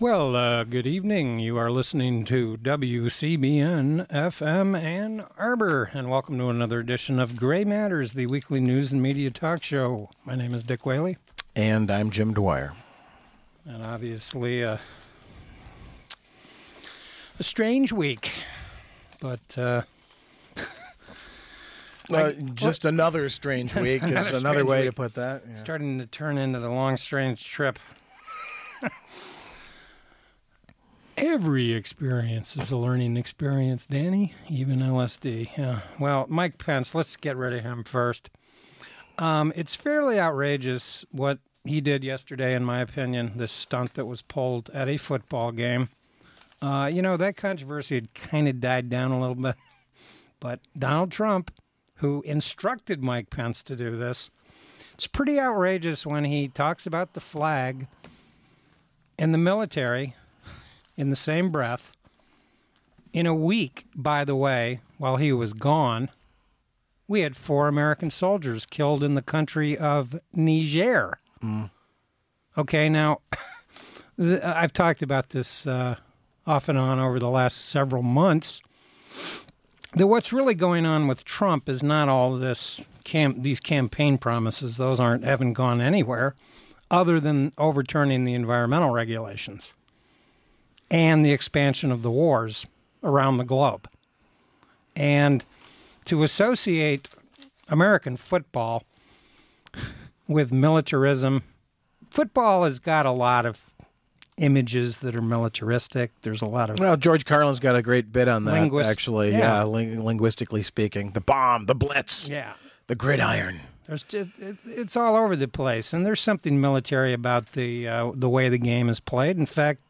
Well, uh, good evening. You are listening to WCBN FM Ann Arbor, and welcome to another edition of Gray Matters, the weekly news and media talk show. My name is Dick Whaley, And I'm Jim Dwyer. and obviously uh, a strange week, but uh, Uh, just another strange week is Another another way to put that. yeah. starting to turn into the long, strange trip. Every experience is a learning experience, Danny, even LSD. Yeah. Well, Mike Pence, let's get rid of him first. Um, it's fairly outrageous what he did yesterday, in my opinion, this stunt that was pulled at a football game. Uh, you know, that controversy had kind of died down a little bit. But Donald Trump, who instructed Mike Pence to do this, it's pretty outrageous when he talks about the flag and the military in the same breath. In a week, by the way, while he was gone, we had four American soldiers killed in the country of Niger. Okay, now I've talked about this uh, off and on over the last several months. That what's really going on with Trump is not all this cam- these campaign promises; those aren't haven't gone anywhere, other than overturning the environmental regulations and the expansion of the wars around the globe. And to associate American football with militarism, football has got a lot of images that are militaristic. There's a lot of Well, George Carlin's got a great bit on that, Linguist- actually. yeah. Yeah, ling- linguistically speaking. The bomb, the blitz, yeah. the gridiron. There's just, it, it's all over the place, and there's something military about the uh, the way the game is played. In fact,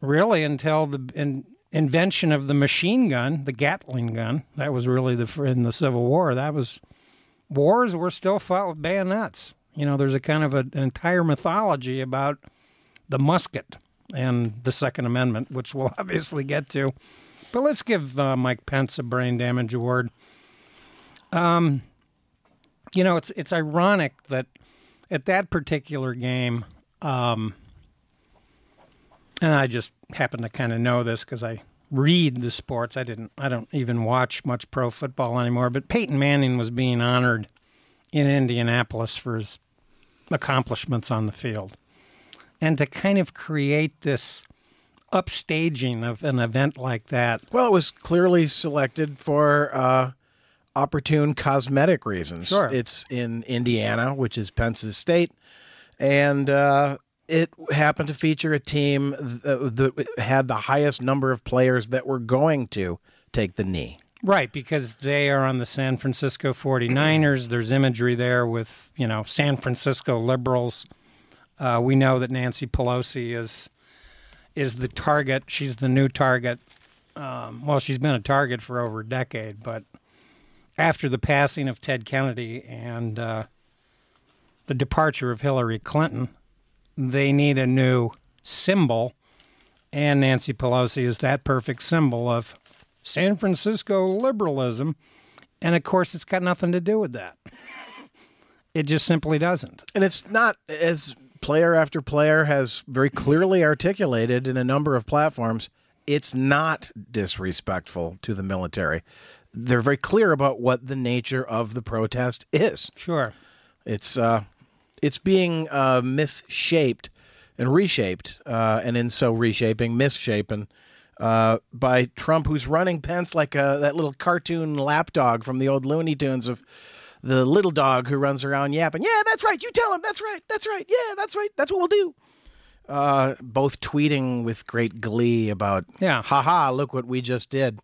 really, until the in, invention of the machine gun, the Gatling gun, that was really the in the Civil War. That was wars were still fought with bayonets. You know, there's a kind of a, an entire mythology about the musket and the Second Amendment, which we'll obviously get to. But let's give uh, Mike Pence a brain damage award. Um, you know, it's it's ironic that at that particular game, um, and I just happen to kind of know this because I read the sports. I didn't. I don't even watch much pro football anymore. But Peyton Manning was being honored in Indianapolis for his accomplishments on the field, and to kind of create this upstaging of an event like that. Well, it was clearly selected for uh, opportune cosmetic reasons. Sure. It's in Indiana, which is Pence's state, and uh, it happened to feature a team that had the highest number of players that were going to take the knee. Right, because they are on the San Francisco 49ers. There's imagery there with, you know, San Francisco liberals. Uh, we know that Nancy Pelosi is is the target. She's the new target. Um, well, she's been a target for over a decade, but after the passing of Ted Kennedy and uh, the departure of Hillary Clinton, they need a new symbol, and Nancy Pelosi is that perfect symbol of San Francisco liberalism. And of course, it's got nothing to do with that. It just simply doesn't. And it's not as player after player has very clearly articulated in a number of platforms. It's not disrespectful to the military. They're very clear about what the nature of the protest is. Sure. It's uh, it's being uh, misshaped and reshaped, uh, and in so reshaping, misshapen uh, by Trump, who's running Pence like a, that little cartoon lapdog from the old Looney Tunes of the little dog who runs around yapping. Yeah, that's right. You tell him. That's right. That's right. Yeah, that's right. That's what we'll do. Uh, both tweeting with great glee about, Yeah. haha, look what we just did.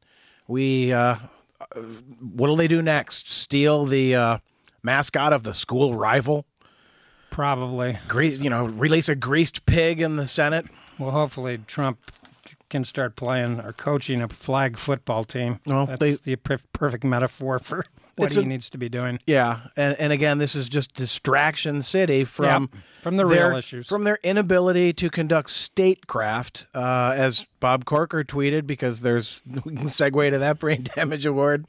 We, uh, uh, what'll they do next? Steal the uh, mascot of the school rival? Probably. Grease, you know, release a greased pig in the Senate? Well, hopefully Trump can start playing or coaching a flag football team. Well, That's they- the per- perfect metaphor for what he a- needs to be doing. Yeah, and and again, this is just distraction city from Yep, from the their, real issues. from their inability to conduct statecraft, uh, as Bob Corker tweeted. Because there's we can segue to that brain damage award.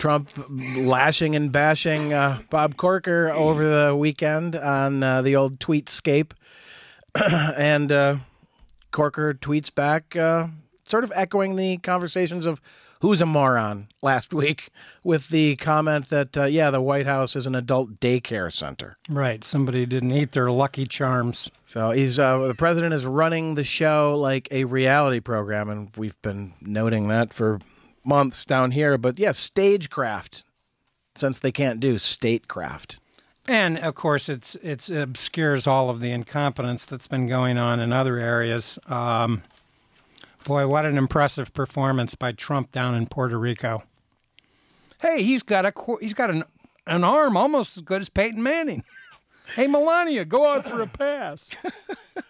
Trump lashing and bashing uh, Bob Corker over the weekend on uh, the old Tweetscape, and uh, Corker tweets back, uh, sort of echoing the conversations of who's a moron last week with the comment that, uh, yeah, the White House is an adult daycare center. Right. Somebody didn't eat their Lucky Charms. So he's uh, the president is running the show like a reality program, and we've been noting that for months down here. But yeah, stagecraft, since they can't do statecraft. And of course, it's it's obscures all of the incompetence that's been going on in other areas. Um, boy, what an impressive performance by Trump down in Puerto Rico. Hey, he's got a he's got an an arm almost as good as Peyton Manning. Hey, Melania, go out for a pass.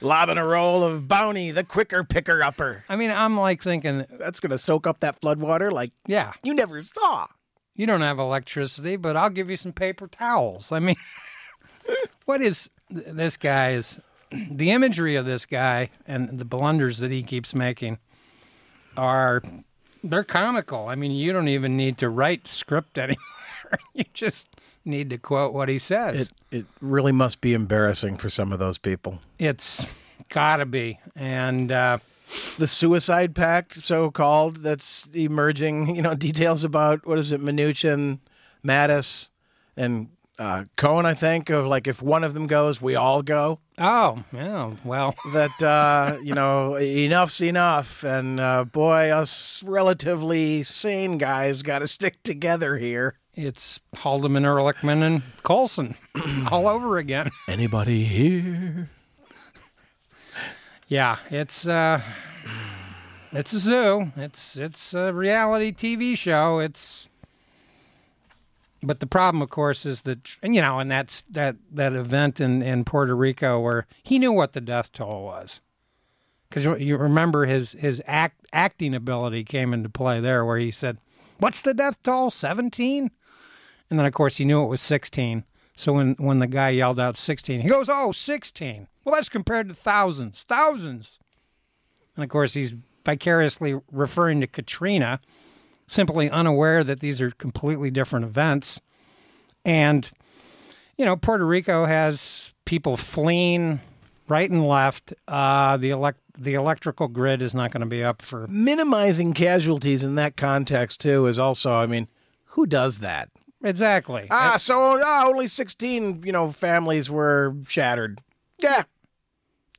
Lobbing a roll of bounty, the quicker picker upper. I mean, I'm like thinking, That's going to soak up that floodwater like yeah, you never saw. you don't have electricity, but I'll give you some paper towels. I mean, what is this guy is the imagery of this guy and the blunders that he keeps making are they're comical. I mean, you don't even need to write script anymore. you just need to quote what he says. It it really must be embarrassing for some of those people. it's got to be. And uh, The suicide pact, so called, that's emerging. You know, details about what is it, Mnuchin, Mattis, and uh, Cohn. I think of like if one of them goes, we all go. oh, yeah, well, That uh, you know, enough's enough, and uh, boy, us relatively sane guys got to stick together here. It's Haldeman, Ehrlichman, and Colson all over again. Anybody here? Yeah, it's uh it's a zoo. It's it's a reality TV show. It's but the problem of course is that and you know, and that's that that event in in Puerto Rico where he knew what the death toll was. Cuz you remember his his act acting ability came into play there where he said, "What's the death toll? 17?" And then of course he knew it was 16. So when when the guy yelled out 16, he goes, "Oh, 16." Well, that's compared to thousands, thousands. And of course, he's vicariously referring to Katrina, simply unaware that these are completely different events. And, you know, Puerto Rico has people fleeing right and left. Uh, the elect the electrical grid is not going to be up for. Minimizing casualties in that context too is also, I mean, who does that? Exactly. Ah, so ah, only sixteen, you know, families were shattered. Yeah,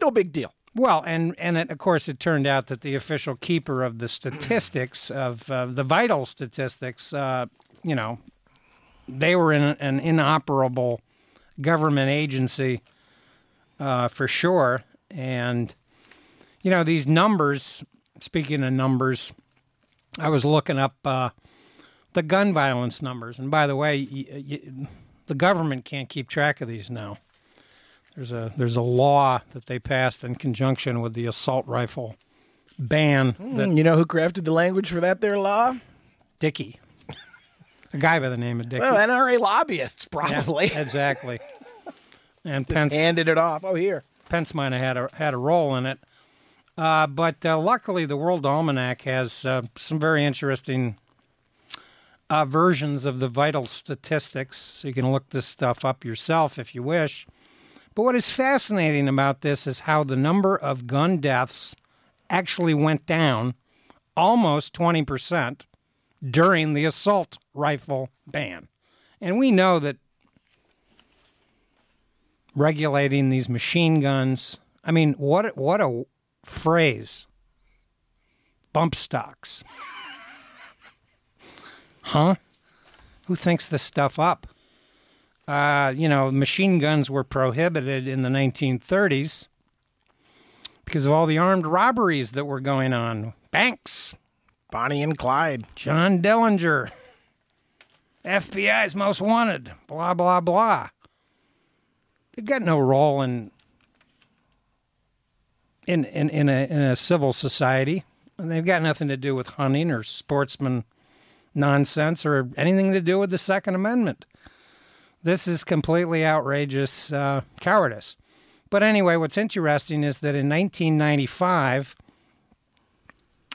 no big deal. Well, and and it, of course, it turned out that the official keeper of the statistics of uh, the vital statistics, uh, you know, they were in an inoperable government agency uh, for sure, and you know these numbers. Speaking of numbers, I was looking up uh, the gun violence numbers, and by the way, y- y- the government can't keep track of these now. There's a there's a law that they passed in conjunction with the assault rifle ban that Hmm, you know who crafted the language for that there law? Dickey, a guy by the name of Dickey, Well, NRA lobbyists Yeah, probably exactly. And Just Pence handed it off. Oh, here. Pence might have had a had a role in it, uh, but uh, luckily the World Almanac has uh, some very interesting uh, versions of the vital statistics, so you can look this stuff up yourself if you wish. But what is fascinating about this is how the number of gun deaths actually went down almost 20% during the assault rifle ban. And we know that regulating these machine guns, I mean, what what a phrase. Bump stocks. Huh? Who thinks this stuff up? Uh, you know, machine guns were prohibited in the 1930s because of all the armed robberies that were going on. Banks, Bonnie and Clyde. John Dillinger, FBI's most wanted, blah, blah, blah. They've got no role in in in, in, a, in a civil society. And they've got nothing to do with hunting or sportsman nonsense or anything to do with the Second Amendment. This is completely outrageous uh, cowardice. But anyway, what's interesting is that in 1995,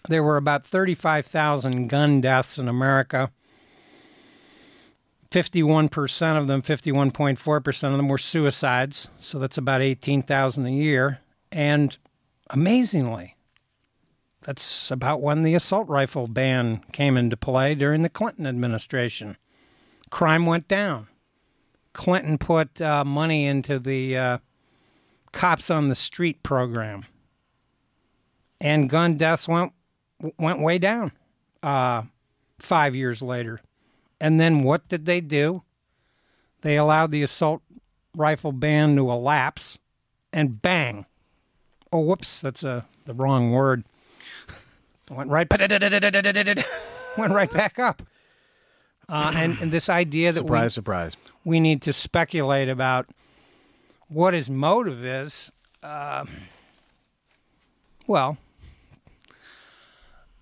there were about 35,000 gun deaths in America. 51% of them, 51.4% of them were suicides. So that's about 18,000 a year. And amazingly, that's about when the assault rifle ban came into play during the Clinton administration. Crime went down. Clinton put uh, money into the uh, cops on the street program, and gun deaths went went way down. Uh, five years later, and then what did they do? They allowed the assault rifle ban to elapse, and bang! Oh, whoops, that's a the wrong word. Went right, went right back up. Uh, and, and this idea that we, Surprise, surprise. we need to speculate about what his motive is. Uh, well,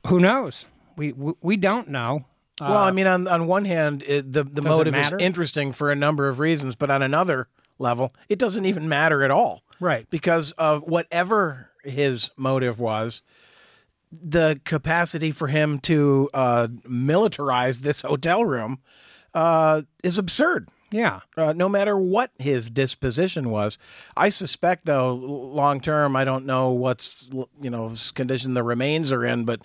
who knows? We we, we don't know. Uh, well, I mean, on on one hand, it, the the motive is interesting for a number of reasons, but on another level, it doesn't even matter at all. Right. Because of whatever his motive was, the capacity for him to uh, militarize this hotel room uh, is absurd. yeah, uh, no matter what his disposition was. I suspect, though, long term, I don't know what's you know condition the remains are in, but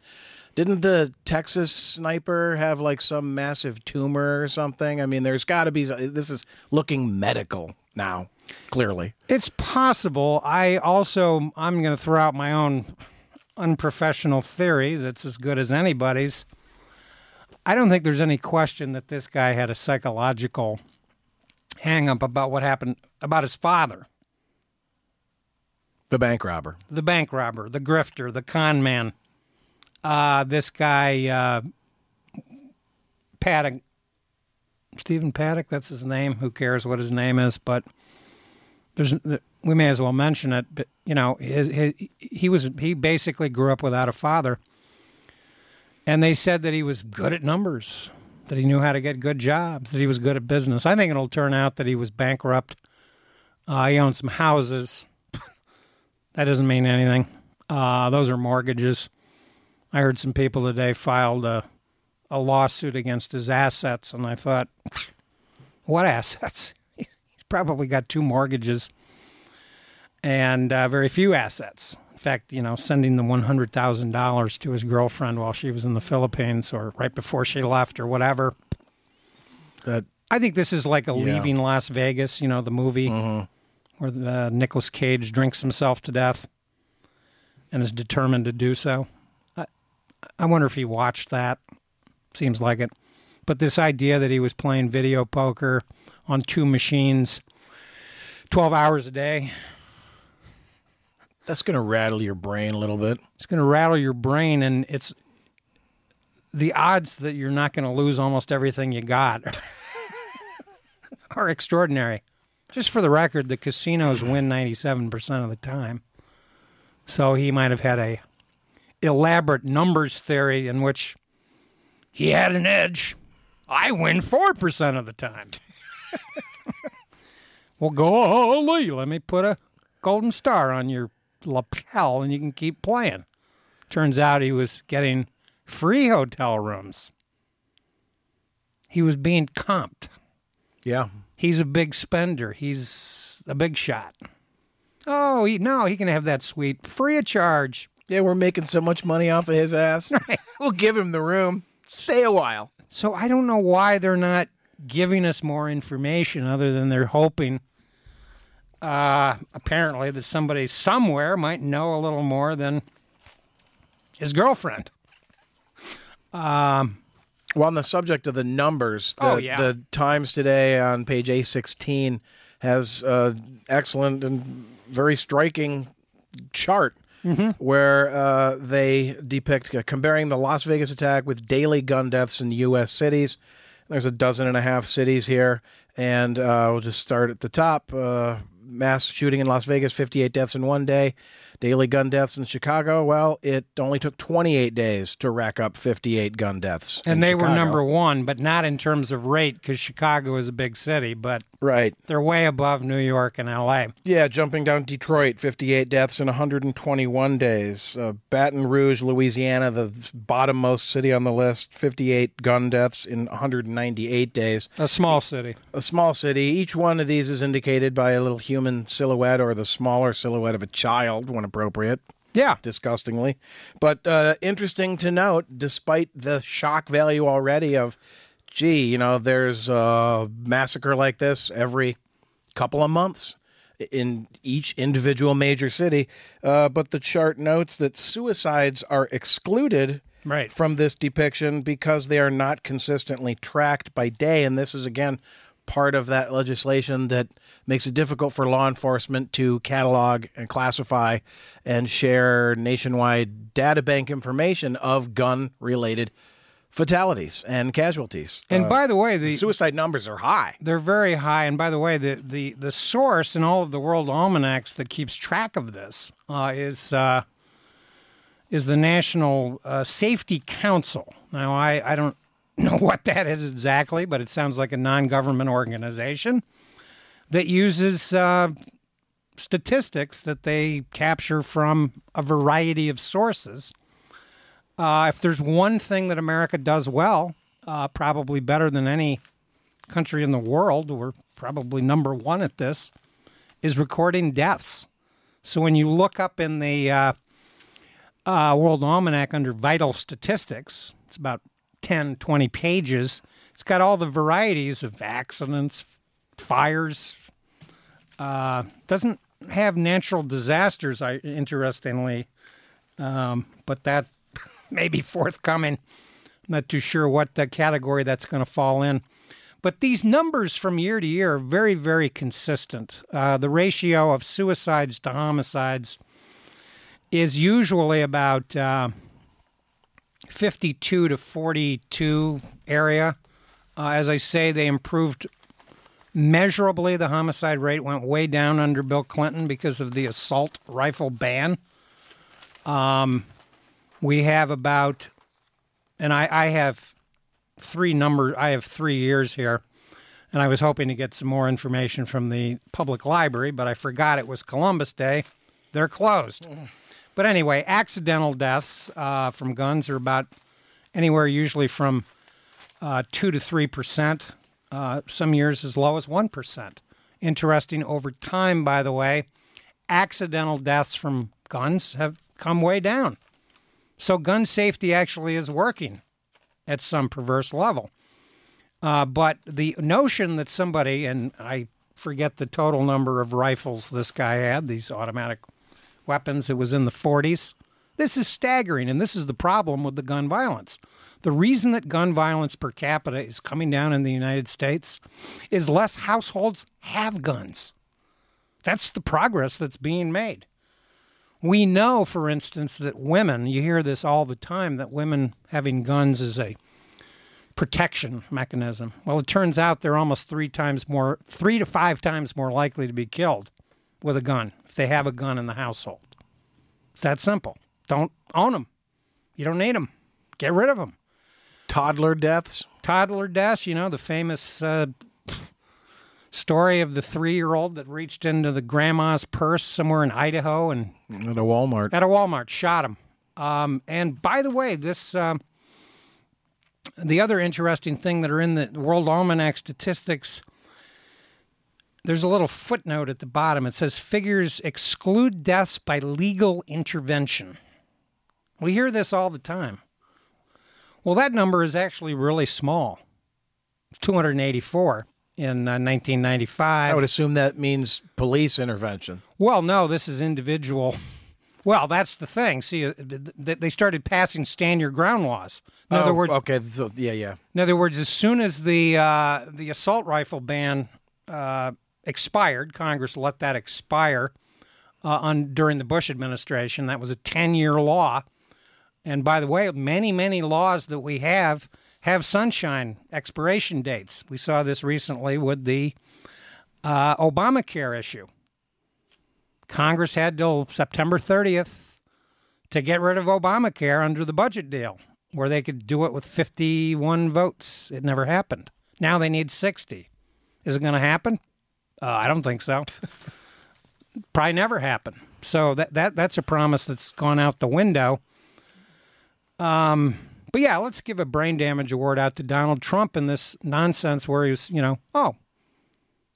didn't the Texas sniper have like some massive tumor or something? I mean, there's got to be. This is looking medical now, clearly. it's possible. I also I'm going to throw out my own unprofessional theory that's as good as anybody's. I don't think there's any question that this guy had a psychological hang up about what happened about his father. The bank robber. the bank robber, the grifter, the con man. Uh, this guy, uh, Paddock, Stephen Paddock, that's his name. Who cares what his name is? But there's, we may as well mention it. But you know, his, his, he was he basically grew up without a father, and they said that he was good at numbers, that he knew how to get good jobs, that he was good at business. I think it'll turn out that he was bankrupt. Uh, he owned some houses. That doesn't mean anything. Uh, those are mortgages. I heard some people today filed a, a lawsuit against his assets, and I thought, what assets? He's probably got two mortgages and uh, very few assets. In fact, you know, sending the one hundred thousand dollars to his girlfriend while she was in the Philippines, or right before she left, or whatever. That I think this is like a Yeah. leaving Las Vegas, you know, the movie where uh, Nicolas Cage drinks himself to death and is determined to do so. I, I wonder if he watched that. Seems like it. But this idea that he was playing video poker on two machines 12 hours a day, that's going to rattle your brain a little bit. it's going to rattle your brain and it's the odds that you're not going to lose almost everything you got are extraordinary. Just for the record, the casinos win 97% of the time. So he might have had a elaborate numbers theory in which he had an edge. I win 4% of the time. well, golly, let me put a golden star on your lapel and you can keep playing. Turns out he was getting free hotel rooms. He was being comped. Yeah. He's a big spender. He's a big shot. Oh, he, no, he can have that suite free of charge. Yeah, we're making so much money off of his ass. we'll give him the room. Stay a while. So I don't know why they're not giving us more information other than they're hoping uh, apparently that somebody somewhere might know a little more than his girlfriend. Um, Well, on the subject of the numbers, the, Oh, yeah. the Times today on page A16 has uh, excellent and very striking chart Mm-hmm. where uh, they depict uh, comparing the Las Vegas attack with daily gun deaths in U.S. cities. There's a dozen and a half cities here, and uh, we'll just start at the top. Mass shooting in Las Vegas, 58 deaths in one day. Daily gun deaths in Chicago. Well, it only took 28 days to rack up 58 gun deaths. and they were number one, but not in terms of rate because Chicago is a big city, but Right. they're way above New York and L.A. Yeah, jumping down Detroit, 58 deaths in 121 days. Uh, Baton Rouge, Louisiana, the bottommost city on the list, 58 gun deaths in 198 days. A small city. A small city. Each one of these is indicated by a little human silhouette or the smaller silhouette of a child when appropriate. Yeah. disgustingly. But uh, interesting to note, despite the shock value already of, gee, you know, there's a massacre like this every couple of months in each individual major city. Uh, but the chart notes that suicides are excluded Right. from this depiction because they are not consistently tracked by day. And this is, again, part of that legislation that makes it difficult for law enforcement to catalog and classify and share nationwide data bank information of gun related fatalities and casualties. And Uh, by the way, the suicide numbers are high. they're very high. And by the way, the the the source in all of the world almanacs that keeps track of this uh, is uh, is the National uh, Safety Council. Now, I I don't know what that is exactly, but it sounds like a non-government organization that uses uh, statistics that they capture from a variety of sources. Uh, if there's one thing that America does well, uh, probably better than any country in the world, we're probably number one at this, is recording deaths. So when you look up in the uh, uh, World Almanac under vital statistics, it's about 10, 20 pages. It's got all the varieties of accidents, fires. Uh, doesn't have natural disasters, interestingly, um, but that may be forthcoming. I'm not too sure what the category that's going to fall in. But these numbers from year to year are very, very consistent. Uh, the ratio of suicides to homicides is usually about uh, 52 to 42 area. Uh, as I say, they improved measurably. The homicide rate went way down under Bill Clinton because of the assault rifle ban. Um, we have about, and I, I have three number. I have three years here, and I was hoping to get some more information from the public library, but I forgot it was Columbus Day. They're closed. But anyway, accidental deaths uh, from guns are about anywhere usually from uh, two to three percent. Uh, some years as low as one percent. Interesting over time, by the way, accidental deaths from guns have come way down. So gun safety actually is working at some perverse level. Uh, but the notion that somebody, and I forget the total number of rifles this guy had, these automatic weapons, it was in the 40s. This is staggering, and this is the problem with the gun violence. The reason that gun violence per capita is coming down in the United States is less households have guns. That's the progress that's being made. We know, for instance, that women, you hear this all the time, that women having guns is a protection mechanism. Well, it turns out they're almost three times more, three to five times more likely to be killed with a gun if they have a gun in the household. It's that simple. Don't own them. You don't need them. Get rid of them. Toddler deaths. Toddler deaths, you know, the famous uh, story of the three year old that reached into the grandma's purse somewhere in Idaho and At a Walmart. at a Walmart, shot him. Um, and by the way, this um, the other interesting thing that are in the World Almanac statistics. There's a little footnote at the bottom. It says figures exclude deaths by legal intervention. We hear this all the time. Well, that number is actually really small. It's 284 in uh, 1995. I would assume that means police intervention. Well, no, this is individual. Well, that's the thing. See, uh, th- th- they started passing stand your ground laws. In other Oh, words, okay, so, yeah, yeah. in other words, as soon as the uh, the assault rifle ban uh, expired, Congress let that expire uh, on during the Bush administration. That was a ten year law. And by the way, many many laws that we have have sunshine expiration dates. We saw this recently with the uh, Obamacare issue. Congress had till September 30th to get rid of Obamacare under the budget deal, where they could do it with 51 votes. It never happened. Now they need 60. Is it going to happen? Uh, I don't think so. Probably never happen. So that, that that's a promise that's gone out the window. Um, but yeah, let's give a brain damage award out to Donald Trump in this nonsense where he was, you know, oh,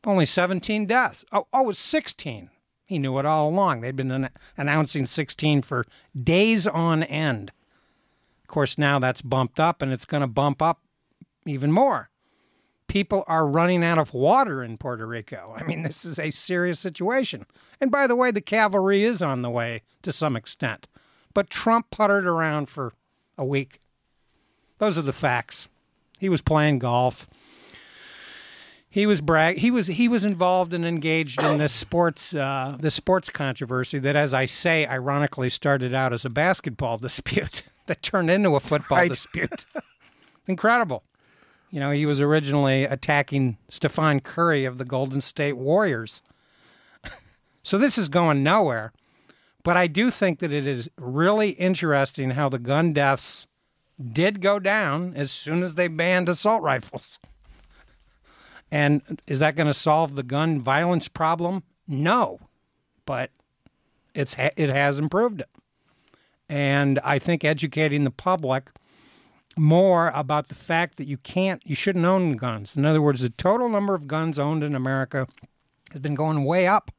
only 17 deaths. Oh, oh, it was 16. He knew it all along. They'd been an- announcing 16 for days on end. Of course, now that's bumped up and it's going to bump up even more. People are running out of water in Puerto Rico. I mean, this is a serious situation. And by the way, the cavalry is on the way to some extent. But Trump puttered around for a week. Those are the facts. He was playing golf. He was brag. He was he was involved and engaged in this sports uh, this sports controversy that, as I say, ironically started out as a basketball dispute that turned into a football Right. dispute. Incredible. You know, he was originally attacking Stephen Curry of the Golden State Warriors. So this is going nowhere. But I do think that it is really interesting how the gun deaths did go down as soon as they banned assault rifles. And is that going to solve the gun violence problem? No, but it's it has improved it. And I think educating the public more about the fact that you can't, you shouldn't own guns. In other words, the total number of guns owned in America has been going way up.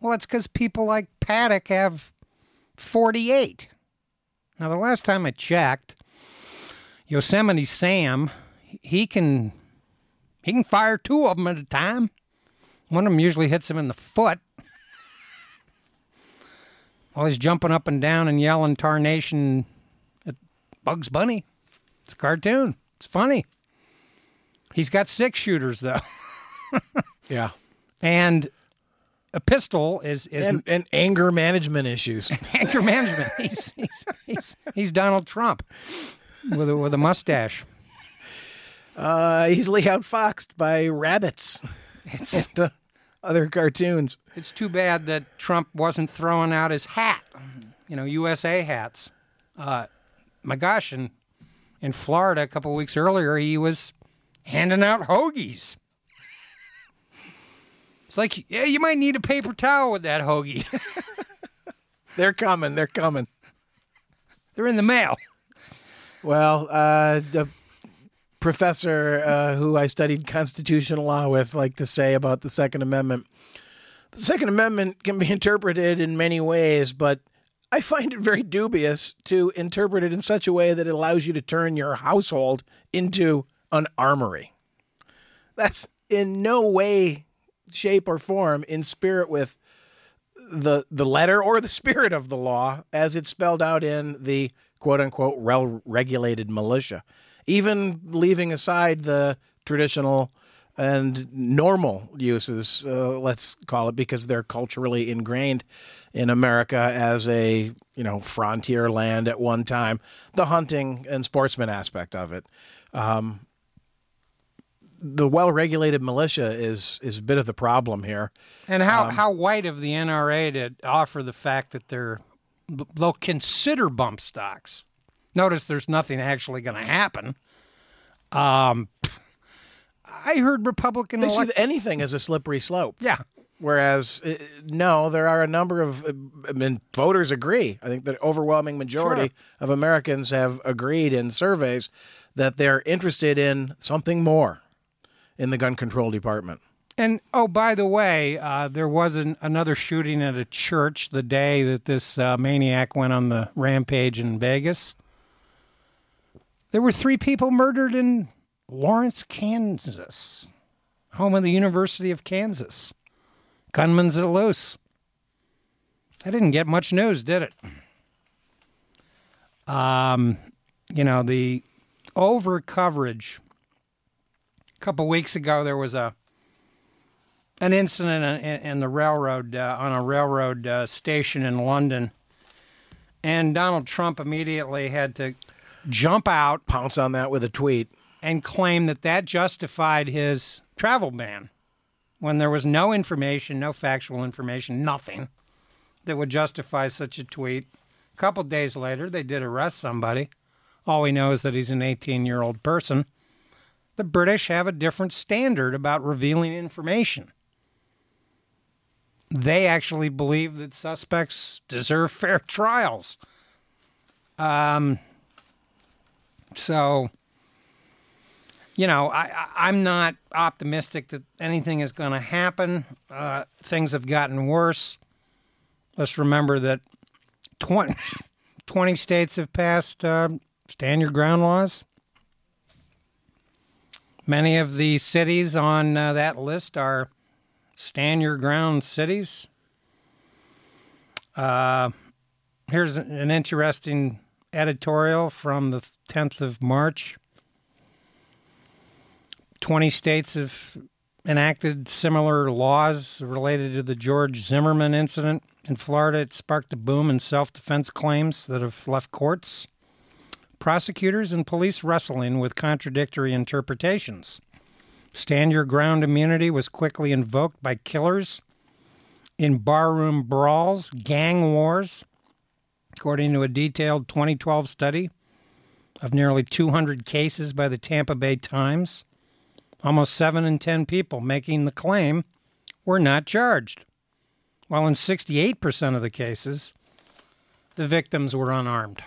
Well, it's because people like Paddock have 48. Now, the last time I checked, Yosemite Sam, he can he can fire two of them at a time. One of them usually hits him in the foot. While he's jumping up and down and yelling tarnation at Bugs Bunny. It's a cartoon. It's funny. He's got six shooters though. Yeah. And a pistol is is And, and anger management issues. anger management. He's he's he's, he's Donald Trump with a, with a mustache. Uh, easily outfoxed by rabbits It's and uh, other cartoons. it's too bad that Trump wasn't throwing out his hat, you know, USA hats. Uh, my gosh, in in Florida a couple of weeks earlier, he was handing out hoagies. It's like, yeah, you might need a paper towel with that hoagie. They're coming. They're coming. They're in the mail. Well, uh, the professor uh, who I studied constitutional law with liked to say about the Second Amendment. The Second Amendment can be interpreted in many ways, but I find it very dubious to interpret it in such a way that it allows you to turn your household into an armory. That's in no way, shape, or form in spirit with the the letter or the spirit of the law as it's spelled out in the quote unquote well regulated militia. Even leaving aside the traditional and normal uses, uh, let's call it, because they're culturally ingrained in America as a you know frontier land at one time. The hunting and sportsman aspect of it. Um, the well-regulated militia is is a bit of the problem here. And how, how white of the NRA to offer the fact that they're they'll consider bump stocks. Notice there's nothing actually going to happen. Um, I heard Republican They see anything as a slippery slope. yeah, Whereas, uh, no, there are a number of, uh, I mean, voters agree. I think the overwhelming majority Sure. of Americans have agreed in surveys that they're interested in something more in the gun control department. And oh, by the way, uh, there was an, another shooting at a church the day that this uh, maniac went on the rampage in Vegas. There were three people murdered in Lawrence, Kansas, home of the University of Kansas. Gunman's at loose. That didn't get much news, did it? Um, you know the over coverage. A couple weeks ago, there was a an incident in, in the railroad uh, on a railroad uh, station in London, and Donald Trump immediately had to jump out Pounce on that with a tweet. And claim that that justified his travel ban when there was no information, no factual information, nothing that would justify such a tweet. A couple days later, they did arrest somebody. All we know is that he's an 18 year old person. The British have a different standard about revealing information. They actually believe that suspects deserve fair trials. Um, so, you know, I, I'm not optimistic that anything is going to happen. Uh, things have gotten worse. let's remember that 20, 20 states have passed uh, stand your ground laws. Many of the cities on uh, that list are stand your ground cities. Uh, here's an interesting editorial from the 10th of March. 20 states have enacted similar laws related to the George Zimmerman incident in Florida. It sparked a boom in self defense claims that have left courts, prosecutors, and police wrestling with contradictory interpretations. Stand your ground immunity was quickly invoked by killers in barroom brawls, gang wars, according to a detailed 2012 study of nearly 200 cases by the Tampa Bay Times. Almost 7 in 10 people making the claim were not charged, while in 68% of the cases, the victims were unarmed.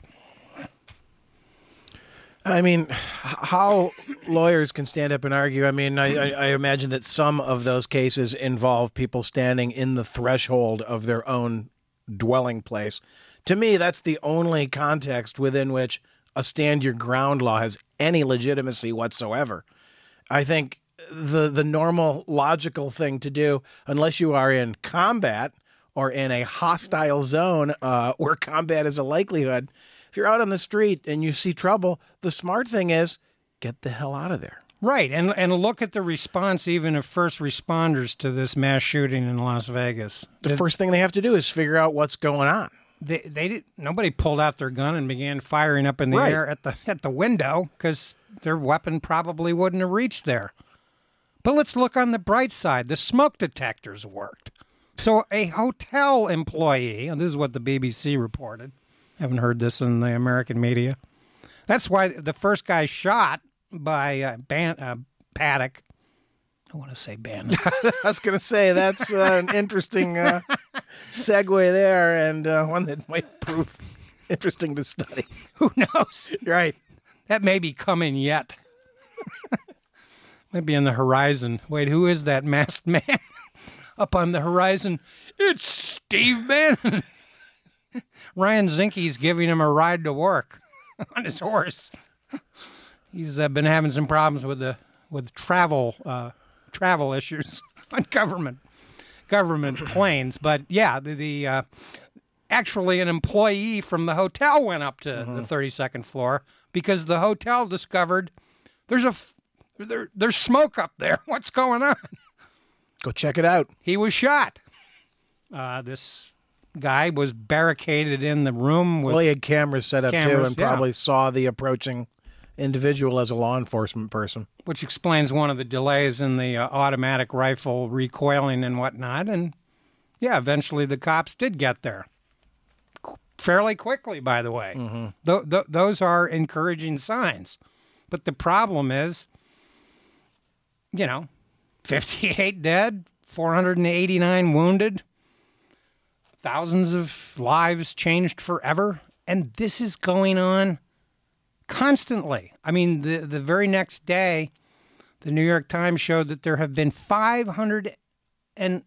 I mean, how lawyers can stand up and argue. I mean, I, I, I, imagine that some of those cases involve people standing in the threshold of their own dwelling place. To me, that's the only context within which a stand your ground law has any legitimacy whatsoever. I think the the normal logical thing to do, unless you are in combat or in a hostile zone uh, where combat is a likelihood, if you're out on the street and you see trouble, the smart thing is get the hell out of there. Right, and and look at the response even of first responders to this mass shooting in Las Vegas. The, the first thing they have to do is figure out what's going on. They they did, nobody pulled out their gun and began firing up in the right. air at the at the window because their weapon probably wouldn't have reached there. But let's look on the bright side. The smoke detectors worked. So a hotel employee, and this is what the BBC reported. Haven't heard this in the American media. That's why the first guy shot by uh, Ban- uh, Paddock. I want to say Bannon. I was going to say that's uh, an interesting uh, segue there, and uh, one that might prove interesting to study. Who knows? Right. That may be coming yet. Might be on the horizon. Wait, who is that masked man up on the horizon? It's Steve Bannon. Ryan Zinke's giving him a ride to work on his horse. He's uh, been having some problems with the with travel uh, travel issues on government government planes. But yeah, the, the uh, actually an employee from the hotel went up to mm-hmm. the 32nd floor because the hotel discovered there's a there, there's smoke up there. What's going on? Go check it out. He was shot. Uh, this guy was barricaded in the room. With well, he had cameras set up cameras, too, and yeah. probably saw the approaching individual as a law enforcement person. Which explains one of the delays in the uh, automatic rifle recoiling and whatnot. And yeah, eventually the cops did get there. Fairly quickly, by the way. Mm-hmm. Th- th- those are encouraging signs. But the problem is you know, 58 dead, 489 wounded, thousands of lives changed forever. And this is going on constantly. I mean, the, the very next day, the New York Times showed that there have been 500 and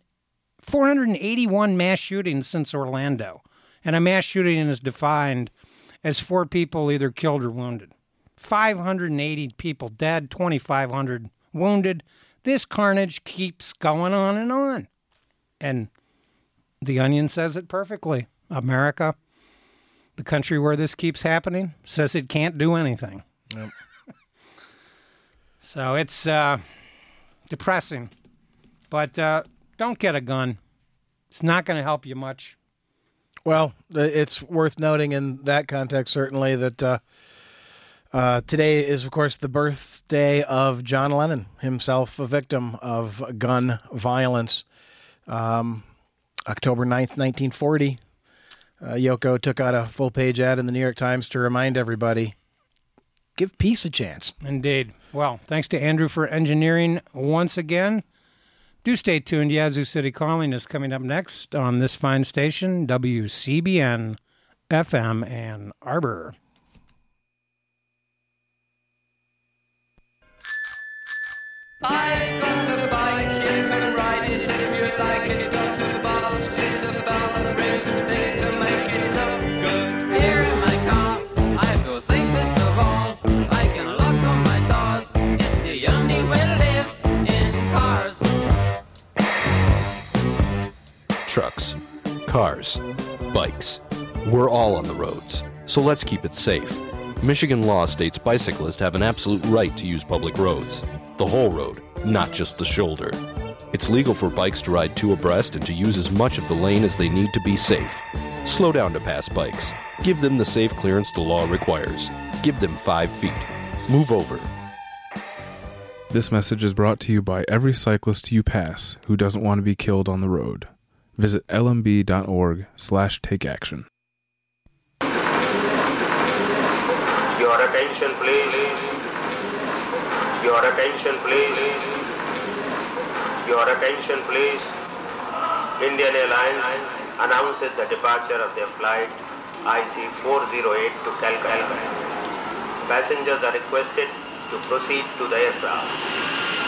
481 mass shootings since Orlando. And a mass shooting is defined as four people either killed or wounded. 580 people dead, 2,500 wounded. This carnage keeps going on and on. And The Onion says it perfectly. America, the country where this keeps happening, says it can't do anything. Yep. so it's uh, depressing. But uh, don't get a gun. It's not going to help you much. Well, it's worth noting in that context, certainly, that uh, uh, today is, of course, the birthday of John Lennon, himself a victim of gun violence. Um, October 9th, 1940, uh, Yoko took out a full page ad in the New York Times to remind everybody give peace a chance. Indeed. Well, thanks to Andrew for engineering once again. Do stay tuned. Yazoo City Calling is coming up next on this fine station, WCBN FM Ann Arbor. I've trucks, cars, bikes. We're all on the roads, so let's keep it safe. Michigan law states bicyclists have an absolute right to use public roads. The whole road, not just the shoulder. It's legal for bikes to ride two abreast and to use as much of the lane as they need to be safe. Slow down to pass bikes. Give them the safe clearance the law requires. Give them five feet. Move over. This message is brought to you by every cyclist you pass who doesn't want to be killed on the road. Visit lmb.org slash take action. Your attention please. Your attention please. Your attention please. Indian Airlines announces the departure of their flight IC408 to Calcutta. Passengers are requested to proceed to the aircraft.